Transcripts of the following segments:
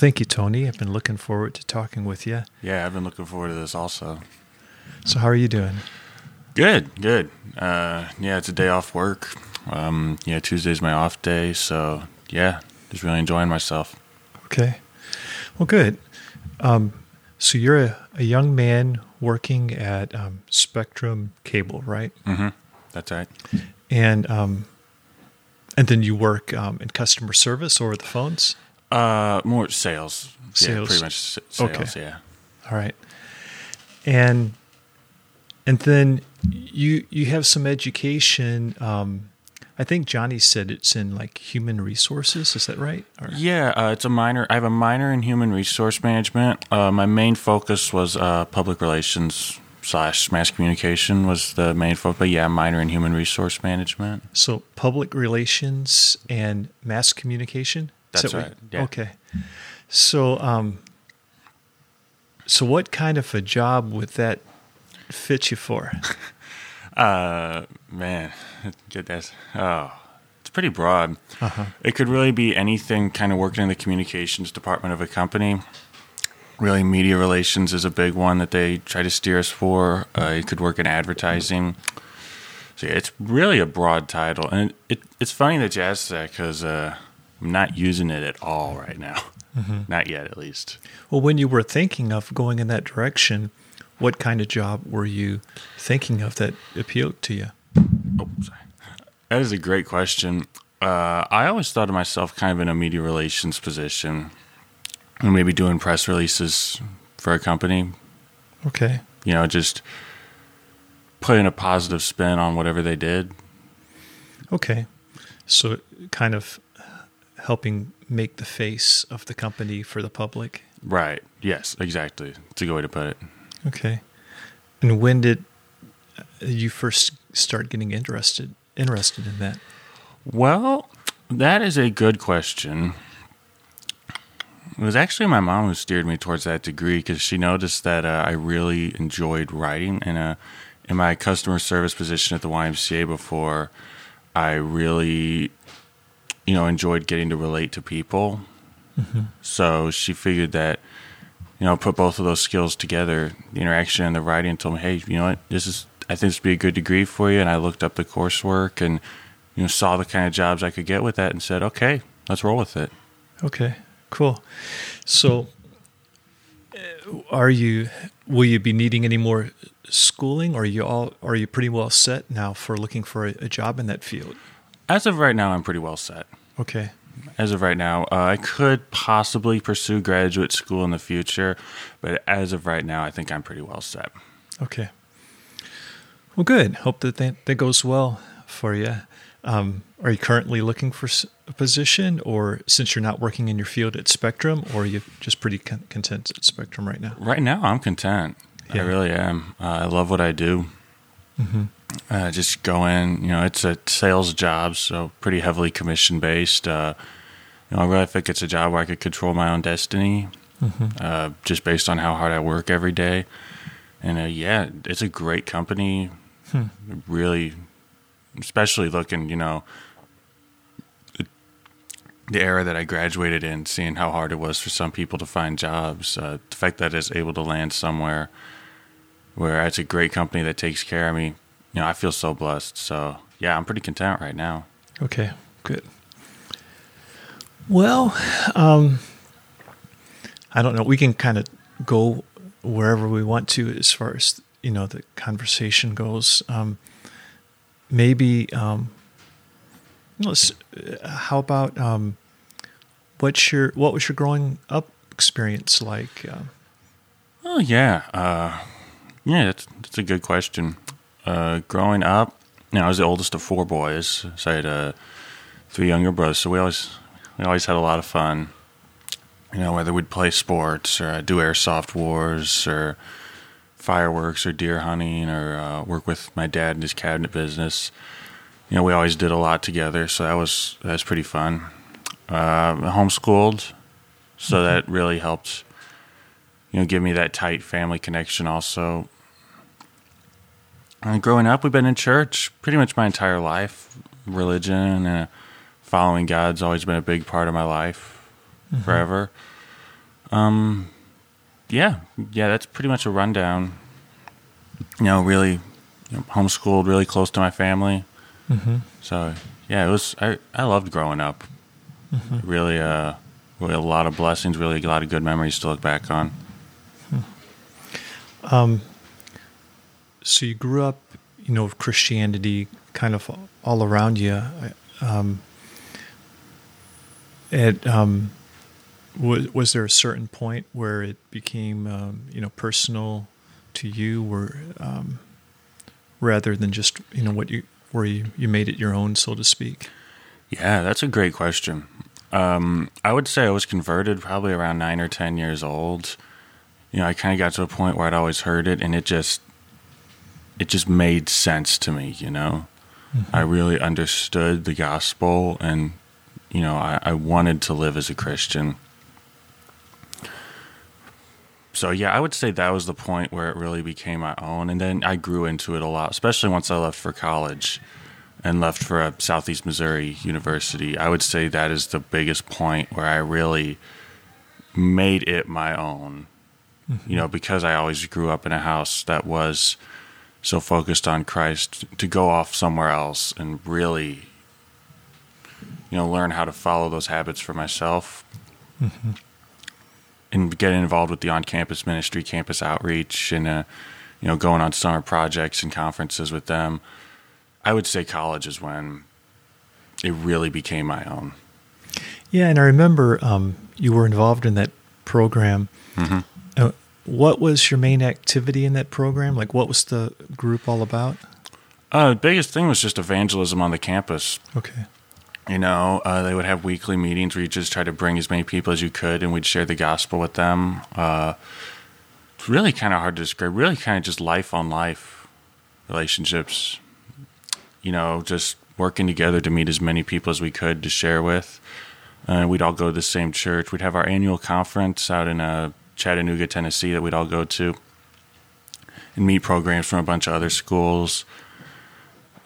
Thank you, Tony. I've been looking forward to talking with you. Yeah, I've been looking forward to this also. So, how are you doing? Good, good. Uh, yeah, it's a day off work. Um, yeah, Tuesday's my off day, so yeah, just really enjoying myself. Okay. Well, good. Um, so you're a, a, young man working at um, Spectrum Cable, right? Mm-hmm. That's right. And um, and then you work um, in customer service or the phones. Uh, more sales. Sales. Yeah, pretty much sales. Okay. Yeah. All right. And and then you you have some education. Um, I think Johnny said it's in like human resources. Is that right? Or? Yeah, uh, it's a minor. I have a minor in human resource management. Uh, my main focus was uh, public relations slash mass communication was the main focus. But yeah, minor in human resource management. So public relations and mass communication. That's that right. Yeah. Okay. So, um, so what kind of a job would that fit you for? Uh, man, get this. Oh, it's pretty broad. Uh-huh. It could really be anything kind of working in the communications department of a company. Really, media relations is a big one that they try to steer us for. Uh, you could work in advertising. So yeah, it's really a broad title, and it, it, it's funny that you asked that because uh, I'm not using it at all right now. Mm-hmm. Not yet, at least. Well, when you were thinking of going in that direction, what kind of job were you thinking of that appealed to you? Oh, sorry. That is a great question. Uh, I always thought of myself kind of in a media relations position, and maybe doing press releases for a company. Okay. You know, just putting a positive spin on whatever they did. Okay. So, kind of helping make the face of the company for the public. Right. Yes, exactly. It's a good way to put it. Okay. And when did you first start getting interested interested in that? Well, that is a good question. It was actually my mom who steered me towards that degree because she noticed that uh, I really enjoyed writing. And uh, in my customer service position at the YMCA before, I really, you know, enjoyed getting to relate to people. Mm-hmm. So she figured that you know, put both of those skills together, the interaction and the writing, and told me, hey, you know what, this is, I think this would be a good degree for you. And I looked up the coursework and, you know, saw the kind of jobs I could get with that and said, okay, let's roll with it. Okay, cool. So, uh, are you, will you be needing any more schooling or are you all, are you pretty well set now for looking for a, a job in that field? As of right now, I'm pretty well set. Okay as of right now. Uh, I could possibly pursue graduate school in the future, but as of right now, I think I'm pretty well set. Okay. Well, good. Hope that that, that goes well for you. Um, are you currently looking for a position, or since you're not working in your field at Spectrum, or are you just pretty con- content at Spectrum right now? Right now, I'm content. Yeah. I really am. Uh, I love what I do. Mm-hmm. Uh, just go in, you know, it's a sales job, so pretty heavily commission based. Uh, you know, I really think it's a job where I could control my own destiny, mm-hmm. uh, just based on how hard I work every day. And uh, yeah, it's a great company. Hmm. Really, especially looking, you know, the era that I graduated in, seeing how hard it was for some people to find jobs. Uh, the fact that it's able to land somewhere where it's a great company that takes care of me you know, I feel so blessed. So yeah, I'm pretty content right now. Okay, good. Well, um, I don't know. We can kind of go wherever we want to as far as you know the conversation goes. Um, maybe um, let's. How about um, what's your what was your growing up experience like? Uh, oh yeah, uh, yeah. That's that's a good question uh, growing up, you know, I was the oldest of four boys. So I had uh, three younger brothers. So we always we always had a lot of fun. You know, whether we'd play sports or uh, do airsoft wars or fireworks or deer hunting or uh, work with my dad in his cabinet business. You know, we always did a lot together. So that was that was pretty fun. Uh, homeschooled, so mm-hmm. that really helped. You know, give me that tight family connection. Also, and growing up, we've been in church pretty much my entire life. Religion and following God's always been a big part of my life, mm-hmm. forever. Um, yeah, yeah, that's pretty much a rundown. You know, really you know, homeschooled, really close to my family. Mm-hmm. So yeah, it was. I I loved growing up. Mm-hmm. Really, uh, really a lot of blessings. Really, a lot of good memories to look back on. Um, so you grew up, you know, Christianity kind of all around you. Um, um, was was there a certain point where it became, um, you know, personal to you, where um, rather than just you know what you where you, you made it your own, so to speak? Yeah, that's a great question. Um, I would say I was converted probably around nine or ten years old. You know, I kind of got to a point where I'd always heard it, and it just it just made sense to me. You know, mm-hmm. I really understood the gospel, and you know, I, I wanted to live as a Christian. So yeah, I would say that was the point where it really became my own, and then I grew into it a lot, especially once I left for college and left for a Southeast Missouri University. I would say that is the biggest point where I really made it my own. Mm-hmm. You know, because I always grew up in a house that was so focused on Christ, to go off somewhere else and really, you know, learn how to follow those habits for myself. Mm-hmm and get involved with the on-campus ministry, campus outreach, and uh, you know, going on summer projects and conferences with them. I would say college is when it really became my own. Yeah, and I remember um, you were involved in that program. Mm-hmm. What was your main activity in that program? Like, what was the group all about? Uh, the biggest thing was just evangelism on the campus. Okay. You know, uh, they would have weekly meetings where you just try to bring as many people as you could, and we'd share the gospel with them. Uh, it's really kind of hard to describe. Really, kind of just life on life relationships. You know, just working together to meet as many people as we could to share with. Uh, we'd all go to the same church. We'd have our annual conference out in uh, Chattanooga, Tennessee, that we'd all go to, and meet programs from a bunch of other schools.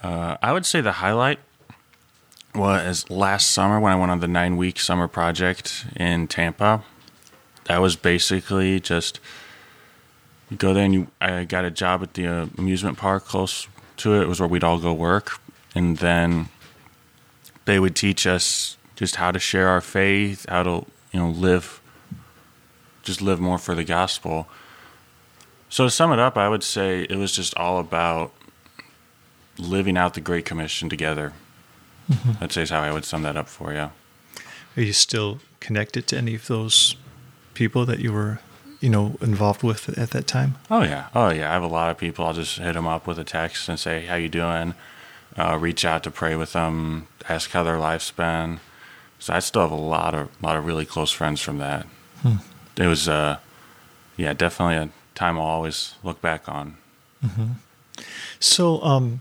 Uh, I would say the highlight was last summer when I went on the nine week summer project in Tampa. That was basically just you go there and you. I got a job at the uh, amusement park close to it. It was where we'd all go work, and then they would teach us just how to share our faith, how to you know live, just live more for the gospel. So to sum it up, I would say it was just all about living out the Great Commission together Mm-hmm. I'd say is how I would sum that up for you. Are you still connected to any of those people that you were, you know, involved with at that time? Oh yeah, oh yeah. I have a lot of people. I'll just hit them up with a text and say, "How you doing?" Uh, reach out to pray with them, ask how their life's been. So I still have a lot of lot of really close friends from that. Hmm. It was, uh, yeah, definitely a time I'll always look back on. Mm-hmm. So, um,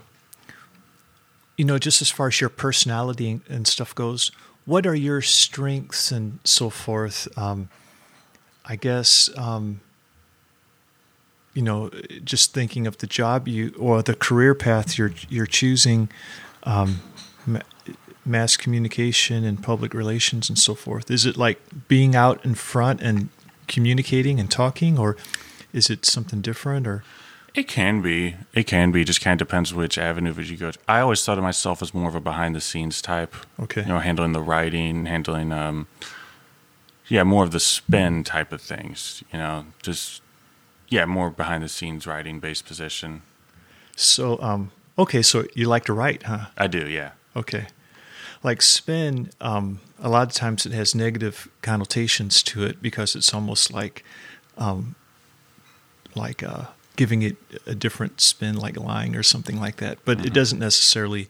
you know, just as far as your personality and stuff goes, what are your strengths and so forth? Um, I guess, um, you know, just thinking of the job you or the career path you're you're choosing, um, mass communication and public relations and so forth. Is it like being out in front and communicating and talking, or is it something different? Or it can be. It can be. Just kind of depends which avenue you go. To. I always thought of myself as more of a behind the scenes type. Okay. You know, handling the writing, handling, um, yeah, more of the spin type of things. You know, just yeah, more behind the scenes writing based position. So, um, okay, so you like to write, huh? I do. Yeah. Okay. Like spin, um, a lot of times it has negative connotations to it because it's almost like, um, like uh, giving it a different spin, like lying or something like that. But mm-hmm. it doesn't necessarily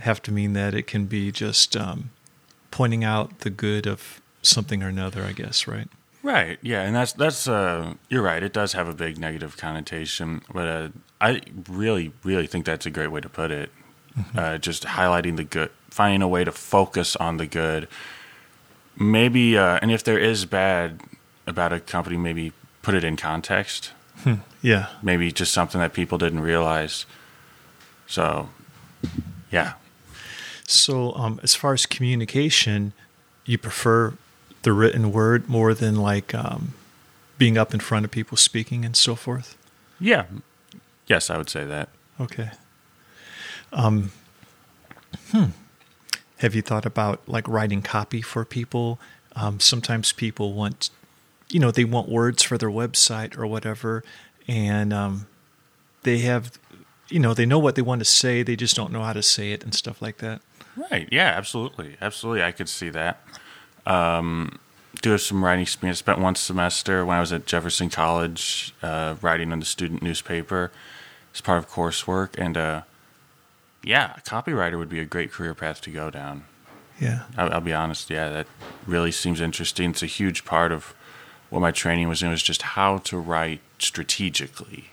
have to mean that. It can be just um, pointing out the good of something or another, I guess, right? Right. Yeah, and that's that's uh, you're right. It does have a big negative connotation, but uh, I really, really think that's a great way to put it. Mm-hmm. Uh, just highlighting the good, finding a way to focus on the good. Maybe, uh, and if there is bad about a company, maybe put it in context Hmm. Yeah. Maybe just something that people didn't realize. So, yeah. So, um, as far as communication, you prefer the written word more than like um, being up in front of people speaking and so forth? Yeah. Yes, I would say that. Okay. Um, hmm. Have you thought about like writing copy for people? Um, sometimes people want, you know, they want words for their website or whatever, and um, they have, you know, they know what they want to say, they just don't know how to say it and stuff like that. Right. Yeah, absolutely. Absolutely. I could see that. Um, do have some writing experience. Spent one semester when I was at Jefferson College uh, writing on the student newspaper as part of coursework. And uh, yeah, a copywriter would be a great career path to go down. Yeah. I'll, I'll be honest. Yeah, that really seems interesting. It's a huge part of what my training was in was just how to write strategically.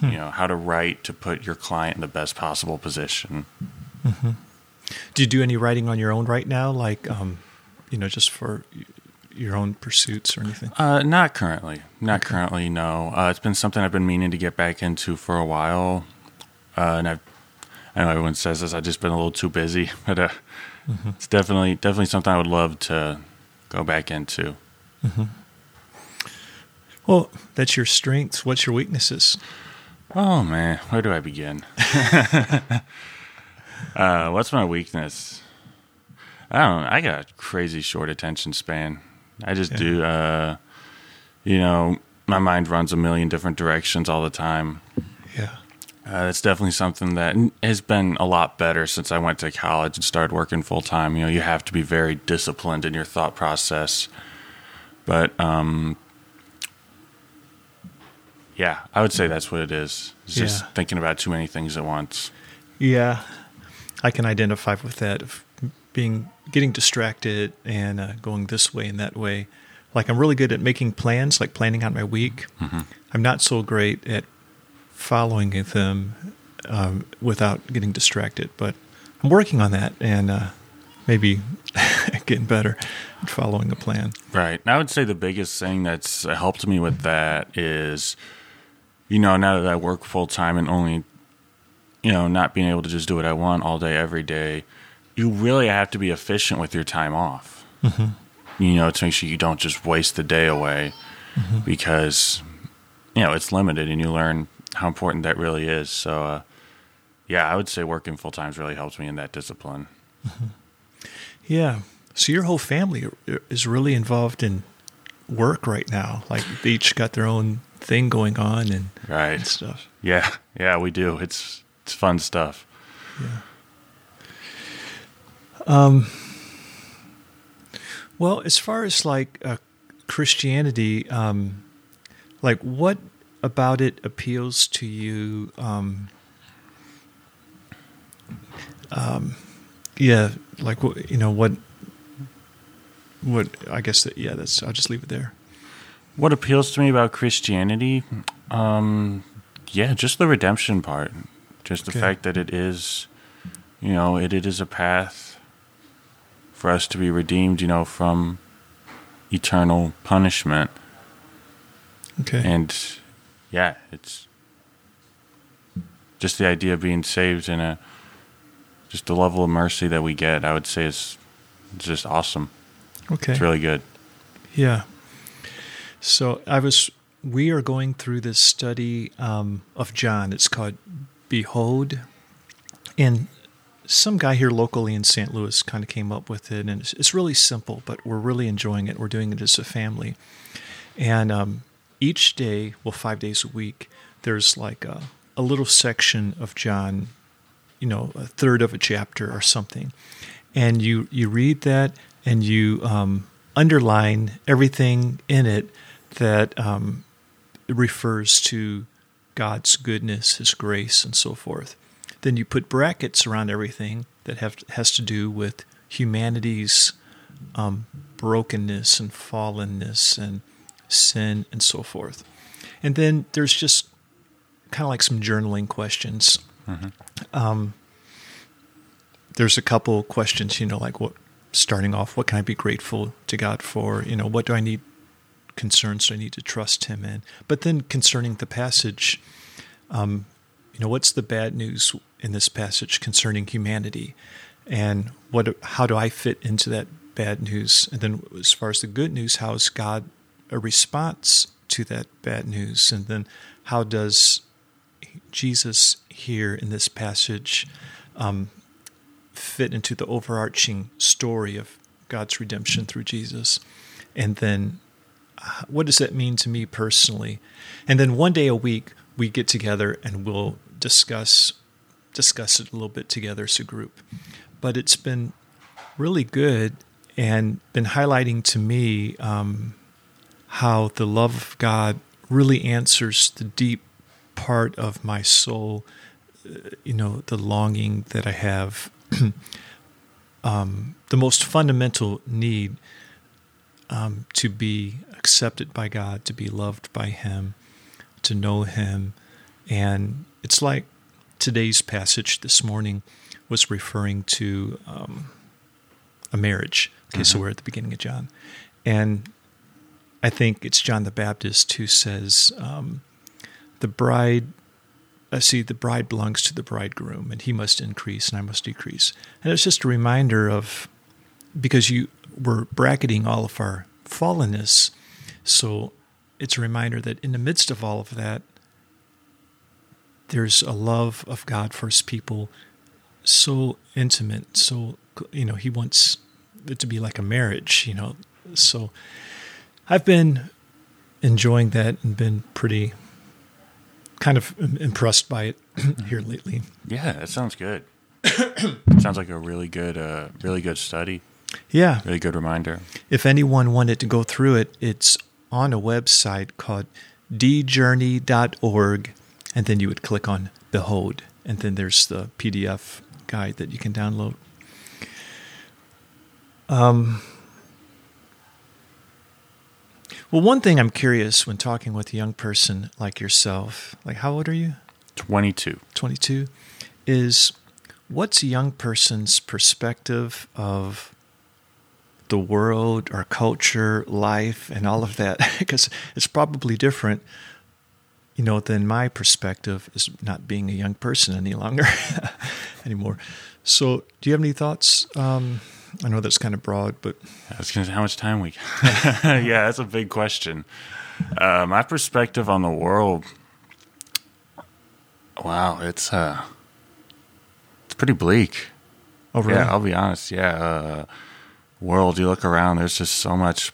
You know, how to write to put your client in the best possible position. Do you do any writing on your own right now, like, um, you know, just for your own pursuits or anything? Uh, not currently. Not currently. No. Uh, it's been something I've been meaning to get back into for a while, uh, and I've. I know everyone says this. I've just been a little too busy, but uh, it's definitely definitely something I would love to go back into. Well, that's your strengths. What's your weaknesses? Oh man, where do I begin? uh, what's my weakness? I don't. know. I got a crazy short attention span. I just Yeah. do. Uh, you know, my mind runs a million different directions all the time. Yeah. Uh, that's definitely something that has been a lot better since I went to college and started working full time. You know, you have to be very disciplined in your thought process. But um, yeah, I would say that's what it is. It's just Yeah. thinking about too many things at once. Yeah, I can identify with that of being getting distracted and uh, going this way and that way. Like I'm really good at making plans, like planning out my week. I'm not so great at following them um, without getting distracted, but I'm working on that and uh, maybe getting better at following a plan. Right. And I would say the biggest thing that's helped me with that is, you know, now that I work full time and only, you know, not being able to just do what I want all day, every day, you really have to be efficient with your time off. You know, to make sure you don't just waste the day away because, you know, it's limited and you learn how important that really is. So, uh, yeah, I would say working full time really helps me in that discipline. Yeah. So your whole family is really involved in work right now. Like they each got their own thing going on and, Right. and stuff. Yeah. Yeah, we do. It's, it's fun stuff. Yeah. Um. Well, as far as like uh, Christianity, um, like what about it appeals to you? Um, um, yeah, like what you know what what I guess that yeah that's I'll just leave it there. What appeals to me about Christianity? Um, yeah, just the redemption part. Just the Okay. fact that it is, you know, it, it is a path for us to be redeemed, you know, from eternal punishment. Okay. And yeah, it's just the idea of being saved and a just the level of mercy that we get. I would say is it's just awesome. okay. It's really good. Yeah. So I was. We are going through this study um, of John. It's called Behold, and some guy here locally in St. Louis kind of came up with it, and it's, it's really simple, but we're really enjoying it. We're doing it as a family, and um, each day, well, five days a week, there's like a, a little section of John, you know, a third of a chapter or something, and you you read that and you um, underline everything in it that um, refers to God's goodness, His grace, and so forth. Then you put brackets around everything that have has to do with humanity's um, brokenness and fallenness and sin and so forth. And then there's just kind of like some journaling questions. Um, there's a couple questions, you know, like what starting off, what can I be grateful to God for? You know, what do I need concerns do I need to trust Him in? But then concerning the passage, um, you know, what's the bad news in this passage concerning humanity, and what? How do I fit into that bad news? And then, as far as the good news, how is God a response to that bad news? And then, how does Jesus here in this passage um, fit into the overarching story of God's redemption through Jesus? And then, uh, what does that mean to me personally? And then, one day a week, we get together and we'll discuss discuss it a little bit together as a group. But it's been really good and been highlighting to me um, how the love of God really answers the deep part of my soul, uh, you know, the longing that I have, um, the most fundamental need um, to be accepted by God, to be loved by Him, to know Him. And it's like today's passage this morning was referring to um, a marriage. Okay, mm-hmm. so we're at the beginning of John. And I think it's John the Baptist who says, um, the bride, uh, see, the bride belongs to the bridegroom, and he must increase and I must decrease. And it's just a reminder of, because you were bracketing all of our fallenness, so it's a reminder that in the midst of all of that, there's a love of God for his people so intimate, so, you know, he wants it to be like a marriage, you know. So I've been enjoying that and been pretty kind of impressed by it here lately. Yeah, that sounds good. sounds like a really good, uh, really good study. Yeah, really good reminder. If anyone wanted to go through it, it's on a website called djourney.org, and then you would click on Behold, and then there's the PDF guide that you can download. Um, well, one thing I'm curious when talking with a young person like yourself, like how old are you? 22. 22 is what's a young person's perspective of the world, our culture, life, and all of that? because it's probably different, you know, than my perspective is not being a young person any longer anymore. So, do you have any thoughts? Um, I know that's kind of broad, but I was going to say how much time we. yeah, that's a big question. Uh, my perspective on the world. Wow, it's uh, it's pretty bleak. Oh, really? Yeah, I'll be honest. Yeah, uh, world. You look around. There's just so much.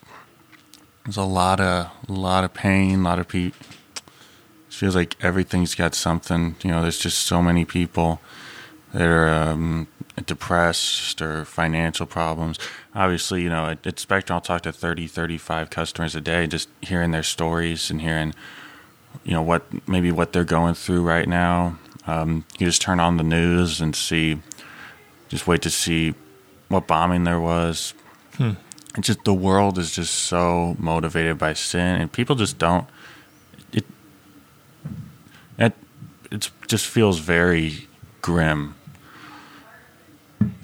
There's a lot of a lot of pain. A lot of people. It feels like everything's got something. You know, there's just so many people that are um, depressed or financial problems. Obviously, you know, at, at Spectrum, I'll talk to 30, 35 customers a day, just hearing their stories and hearing, you know, what maybe what they're going through right now. Um, you just turn on the news and see, just wait to see what bombing there was. Hmm. It's just the world is just so motivated by sin, and people just don't. It it it just feels very grim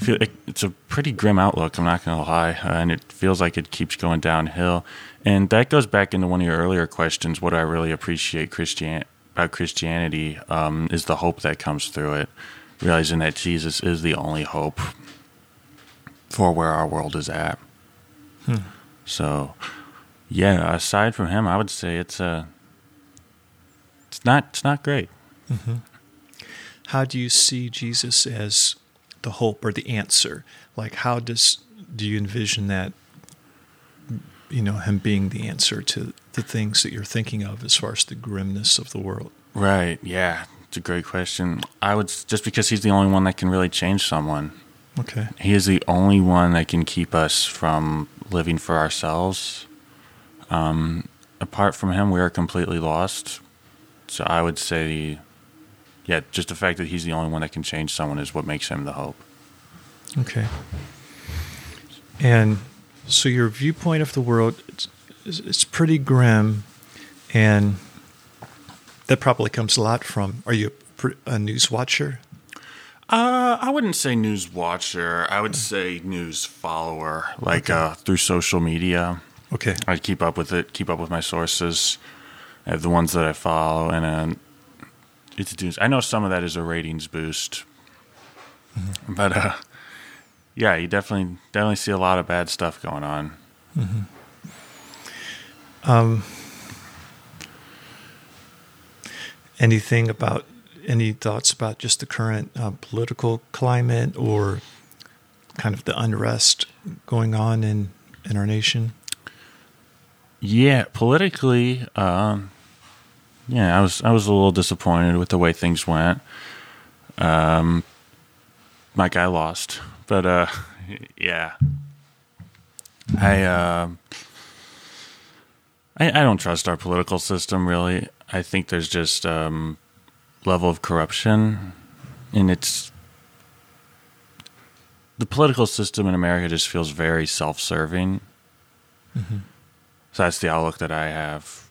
it's a pretty grim outlook. I'm not going to lie, uh, and it feels like it keeps going downhill. And that goes back into one of your earlier questions. What I really appreciate Christian about Christianity um, is the hope that comes through it, realizing that Jesus is the only hope for where our world is at. Hmm. So, yeah. Aside from him, I would say it's a. Uh, it's not. It's not great. Mm-hmm. How do you see Jesus as the hope or the answer? Like, how does do you envision that? You know, him being the answer to the things that you're thinking of as far as the grimness of the world. Right. Yeah, it's a great question. I would just because he's the only one that can really change someone. Okay. He is the only one that can keep us from living for ourselves. Um, apart from him, we are completely lost. So I would say yeah, just the fact that he's the only one that can change someone is what makes him the hope. Okay. And so your viewpoint of the world it's, it's pretty grim, and that probably comes a lot from. Are you a news watcher? Uh, I wouldn't say news watcher. I would say news follower, like okay. uh, through social media. Okay. I keep up with it, keep up with my sources. I have the ones that I follow, and then it's I know some of that is a ratings boost, mm-hmm. but uh, yeah, you definitely definitely see a lot of bad stuff going on. Um, anything about any thoughts about just the current uh, political climate or kind of the unrest going on in in our nation? Yeah, politically, um, yeah, I was I was a little disappointed with the way things went. Um, my guy lost, but uh, yeah, I, uh, I I don't trust our political system really. I think there's just um, level of corruption, and it's the political system in America just feels very self-serving. So that's the outlook that I have.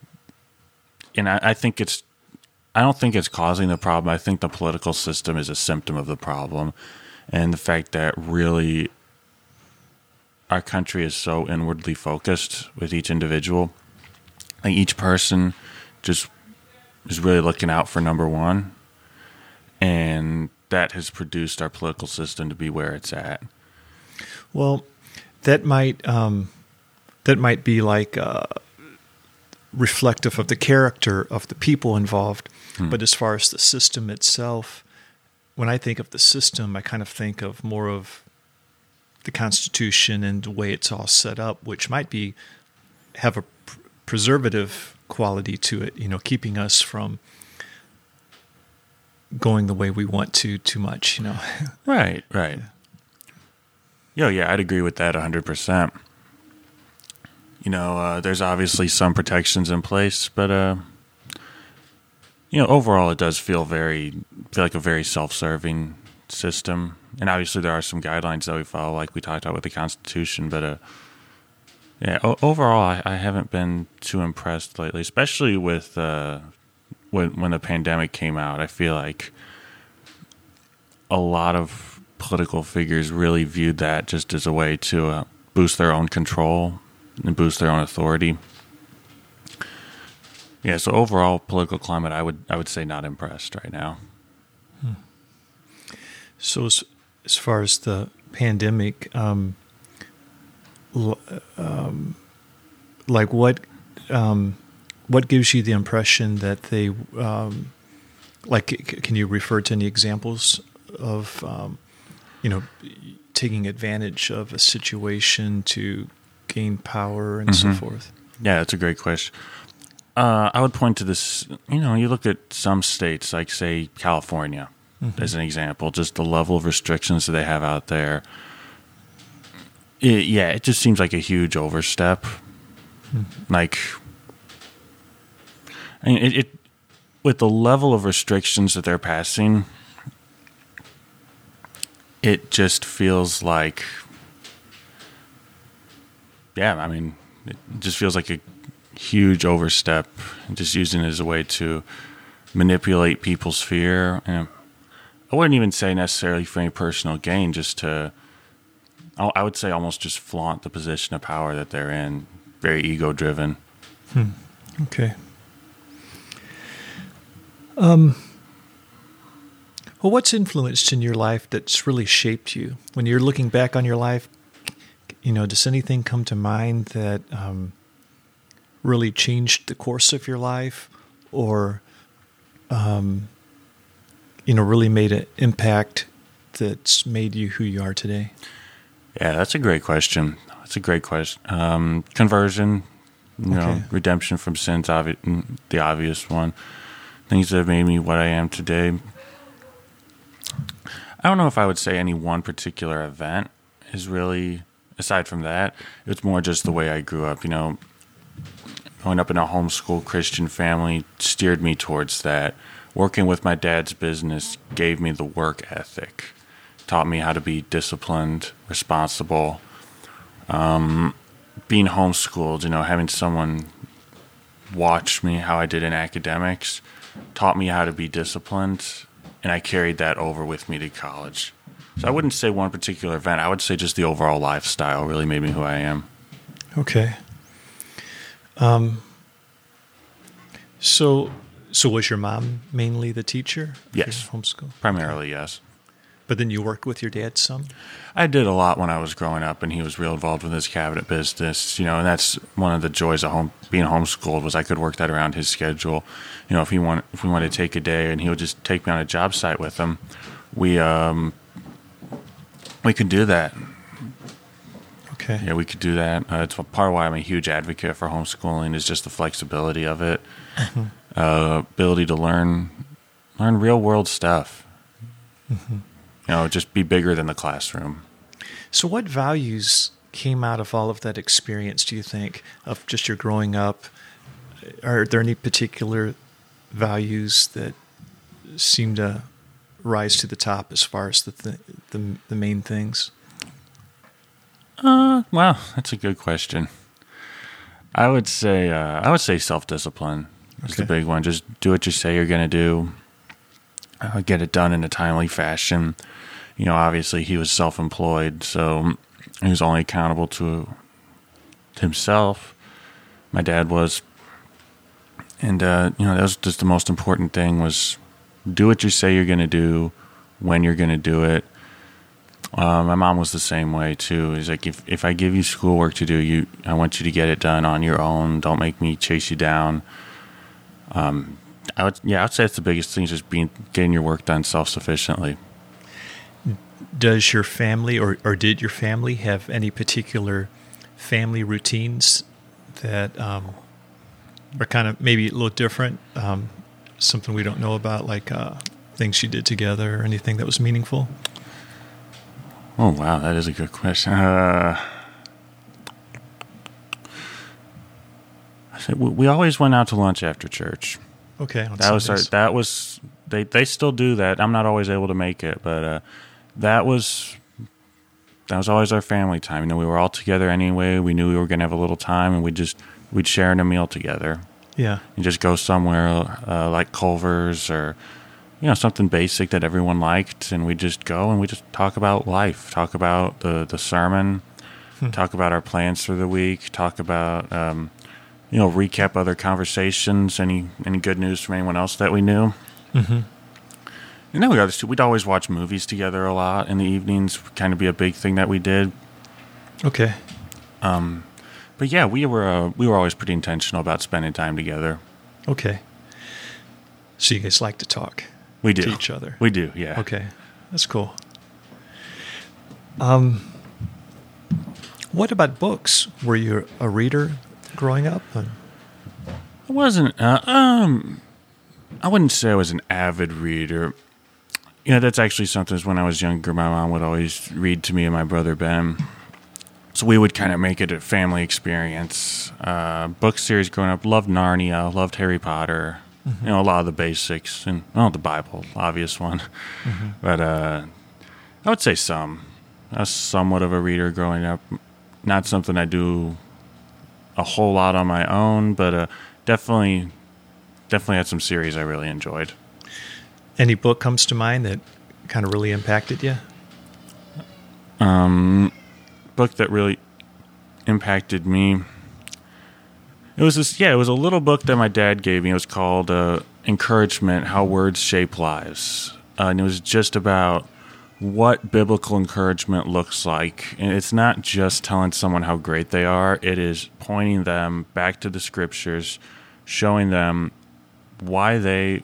And I, I think it's, I don't think it's causing the problem. I think the political system is a symptom of the problem. And the fact that really our country is so inwardly focused with each individual, like each person just is really looking out for number one. And that has produced our political system to be where it's at. Well, that might um, that might be like uh, reflective of the character of the people involved. Hmm. But as far as the system itself, when I think of the system, I kind of think of more of the Constitution and the way it's all set up, which might be have a pr- preservative quality to it. You know, keeping us from going the way we want to too much. You know. Right, right. Yeah, yeah, I'd agree with that 100%. You know, uh, there's obviously some protections in place, but, uh, you know, overall it does feel very, feel like a very self serving system. And obviously there are some guidelines that we follow, like we talked about with the Constitution, but, uh, yeah, o- overall, I, I haven't been too impressed lately, especially with uh, when when the pandemic came out. I feel like a lot of political figures really viewed that just as a way to uh, boost their own control and boost their own authority. Yeah, so overall political climate, I would I would say not impressed right now. So as, as far as the pandemic, um, um, like what um, what gives you the impression that they um, like? Can you refer to any examples of um, you know taking advantage of a situation to gain power and so Mhm. forth? Yeah, that's a great question. Uh, I would point to this. You know, you look at some states, like say California, as an example, just the level of restrictions that they have out there. It, yeah, it just seems like a huge overstep. Like, I mean, it, it with the level of restrictions that they're passing, it just feels like, yeah, I mean, it just feels like a huge overstep, just using it as a way to manipulate people's fear. I wouldn't even say necessarily for any personal gain, just to, I would say almost just flaunt the position of power that they're in, very ego driven. Okay. Um, well, what's influenced in your life that's really shaped you? When you're looking back on your life, you know, does anything come to mind that um, really changed the course of your life, or um, you know, really made an impact that's made you who you are today? Yeah, that's a great question. That's a great question. Um, conversion, you know, Okay. redemption from sins, obvi- the obvious one. Things that have made me what I am today. I don't know if I would say any one particular event is really, aside from that, it's more just the way I grew up. You know, growing up in a homeschool Christian family steered me towards that. Working with my dad's business gave me the work ethic, taught me how to be disciplined, responsible. Um, being homeschooled, you know, having someone watch me how I did in academics taught me how to be disciplined, and I carried that over with me to college. So I wouldn't say one particular event. I would say just the overall lifestyle really made me who I am. Okay. Um. So, so was your mom mainly the teacher? Yes. Homeschool. Primarily, yes. But then you worked with your dad some. I did a lot when I was growing up, and he was real involved with his cabinet business. You know, and that's one of the joys of home being homeschooled was I could work that around his schedule. You know, if he want if we wanted to take a day, and he would just take me on a job site with him, we um we could do that. Okay. Yeah, we could do that. Uh, it's part of why I'm a huge advocate for homeschooling is just the flexibility of it, uh, ability to learn learn real world stuff. You know, just be bigger than the classroom. So, what values came out of all of that experience? Do you think of just your growing up? Are there any particular values that seem to rise to the top as far as the th- the, the main things? Uh, well, that's a good question. I would say uh, I would say self discipline is the big one. Just do what you say you're going to do. Uh, get it done in a timely fashion. You know, obviously he was self employed, so he was only accountable to himself. My dad was, and uh, you know that was just the most important thing was do what you say you're going to do when you're going to do it. Uh, my mom was the same way too. Is like if if I give you schoolwork to do, you I want you to get it done on your own. Don't make me chase you down. Um, I would yeah, I'd say it's the biggest thing is just being getting your work done self sufficiently. Does your family or, or did your family have any particular family routines that um, are kind of maybe a little different? Um, something we don't know about, like uh, things you did together or anything that was meaningful? Oh wow, that is a good question. Uh, we we always went out to lunch after church. Okay. That was our, that was they they still do that. I'm not always able to make it, but uh, that was that was always our family time. You know, we were all together anyway. We knew we were going to have a little time, and we just we'd share in a meal together yeah. and just go somewhere uh, like Culver's or you know something basic that everyone liked, and we just go and we just talk about life, talk about the the sermon, talk about our plans for the week, talk about um, you know recap other conversations, any any good news from anyone else that we knew. hmm And then we got we'd always watch movies together a lot in the evenings, kind of be a big thing that we did. Okay. But yeah, we were uh, we were always pretty intentional about spending time together. Okay. So you guys like to talk We do to each other? We do, yeah. Okay, that's cool. Um, what about books? Were you a reader growing up? I wasn't. Uh, um, I wouldn't say I was an avid reader. You know, that's actually something. When I was younger, my mom would always read to me and my brother Ben. So we would kind of make it a family experience. Uh, book series growing up, loved Narnia, loved Harry Potter. You know, a lot of the basics, and well, the Bible, obvious one. But uh, I would say some. I was somewhat of a reader growing up. Not something I do a whole lot on my own, but uh, definitely, definitely had some series I really enjoyed. Any book comes to mind that kind of really impacted you? Um, book that really impacted me. It was this, yeah, it was a little book that my dad gave me. It was called uh, "Encouragement: How Words Shape Lives," uh, and it was just about what biblical encouragement looks like. And it's not just telling someone how great they are; it is pointing them back to the scriptures, showing them why they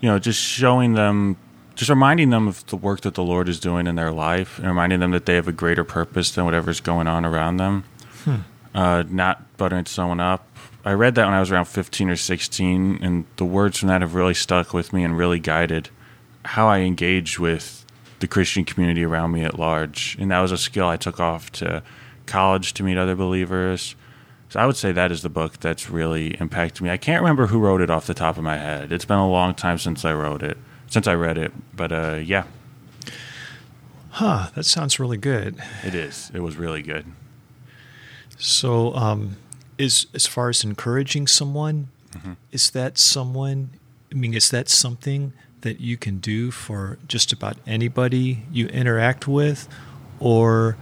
you know, just showing them, just reminding them of the work that the Lord is doing in their life, and reminding them that they have a greater purpose than whatever's going on around them. Uh, not buttering someone up. I read that when I was around 15 or 16, and the words from that have really stuck with me and really guided how I engage with the Christian community around me at large. And that was a skill I took off to college to meet other believers. So I would say that is the book that's really impacted me. I can't remember who wrote it off the top of my head. It's been a long time since I wrote it, since I read it. But uh, yeah, Huh, that sounds really good. it is. It was really good. So, um, is as far as encouraging someone, Mm-hmm. is that someone? I mean, is that something that you can do for just about anybody you interact with, or,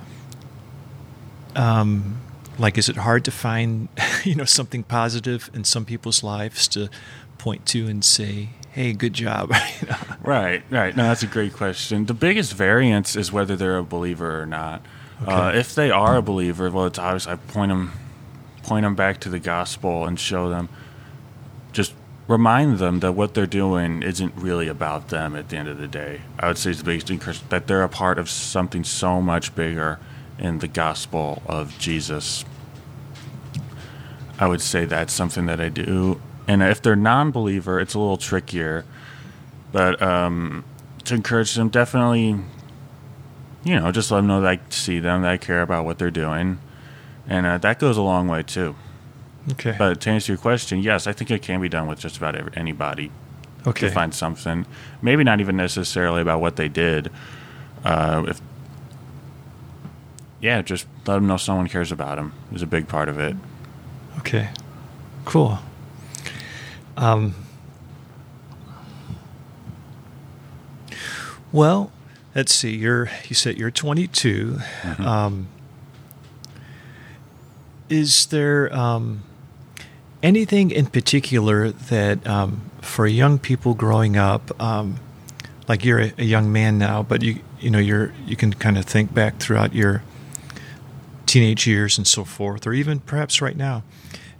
um, like, is it hard to find, you know, something positive in some people's lives to point to and say, "Hey, good job." Right, right. No, that's a great question. The biggest variance is whether they're a believer or not. Uh, if they are a believer, well, it's obvious. I point them, point them back to the gospel and show them, just remind them that what they're doing isn't really about them. At the end of the day, I would say it's the biggest encouragement that they're a part of something so much bigger in the gospel of Jesus. I would say that's something that I do. And if they're non-believer, it's a little trickier but um, to encourage them, definitely, you know, just let them know that I see them, that I care about what they're doing, and uh, that goes a long way too. Okay. But to answer your question, yes, I think it can be done with just about every, anybody okay. to find something. Maybe not even necessarily about what they did. Uh, if yeah, just let them know someone cares about them is a big part of it. Okay. Cool. Um, well, let's see. You're you said you're 22. Um, is there um, anything in particular that um, for young people growing up, um, like you're a, a young man now, but you you know you're you can kind of think back throughout your teenage years and so forth, or even perhaps right now.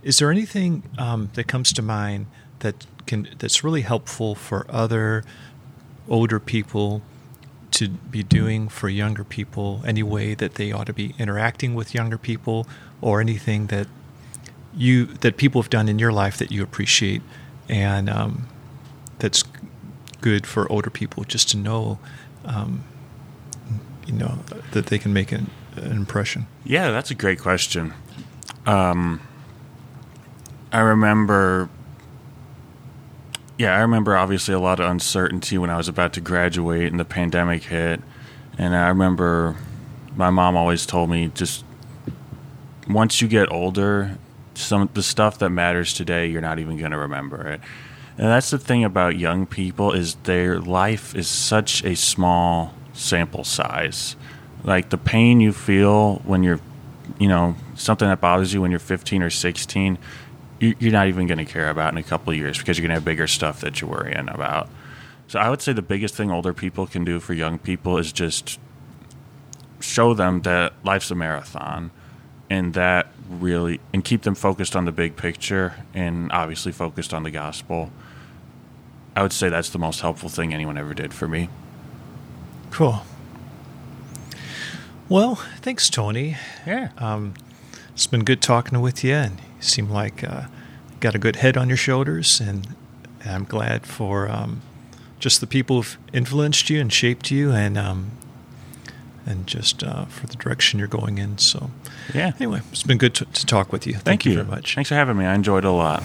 Is there anything um, that comes to mind that can that's really helpful for other older people to be doing for younger people? Any way that they ought to be interacting with younger people, or anything that you that people have done in your life that you appreciate, and um, that's good for older people just to know, um, you know, that they can make an, an impression. Yeah, that's a great question. Um, I remember, yeah, I remember obviously a lot of uncertainty when I was about to graduate and the pandemic hit. And I remember my mom always told me just once you get older, some the stuff that matters today, you're not even going to remember it. And that's the thing about young people is their life is such a small sample size. Like the pain you feel when you're, you know, something that bothers you when you're 15 or 16, you- you're not even going to care about in a couple of years because you're going to have bigger stuff that you're worrying about. So I would say the biggest thing older people can do for young people is just show them that life's a marathon and that really and keep them focused on the big picture and obviously focused on the gospel. I would say that's the most helpful thing anyone ever did for me. Cool. Well, thanks, Tony. Yeah. Um, it's been good talking with you, and you seem like uh, got a good head on your shoulders, and I'm glad for um, just the people who've influenced you and shaped you, and um, and just uh, for the direction you're going in. So, Yeah. anyway, it's been good to, to talk with you. Thank, Thank, you you very much. Thanks for having me. I enjoyed it a lot.